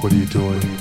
What are you doing?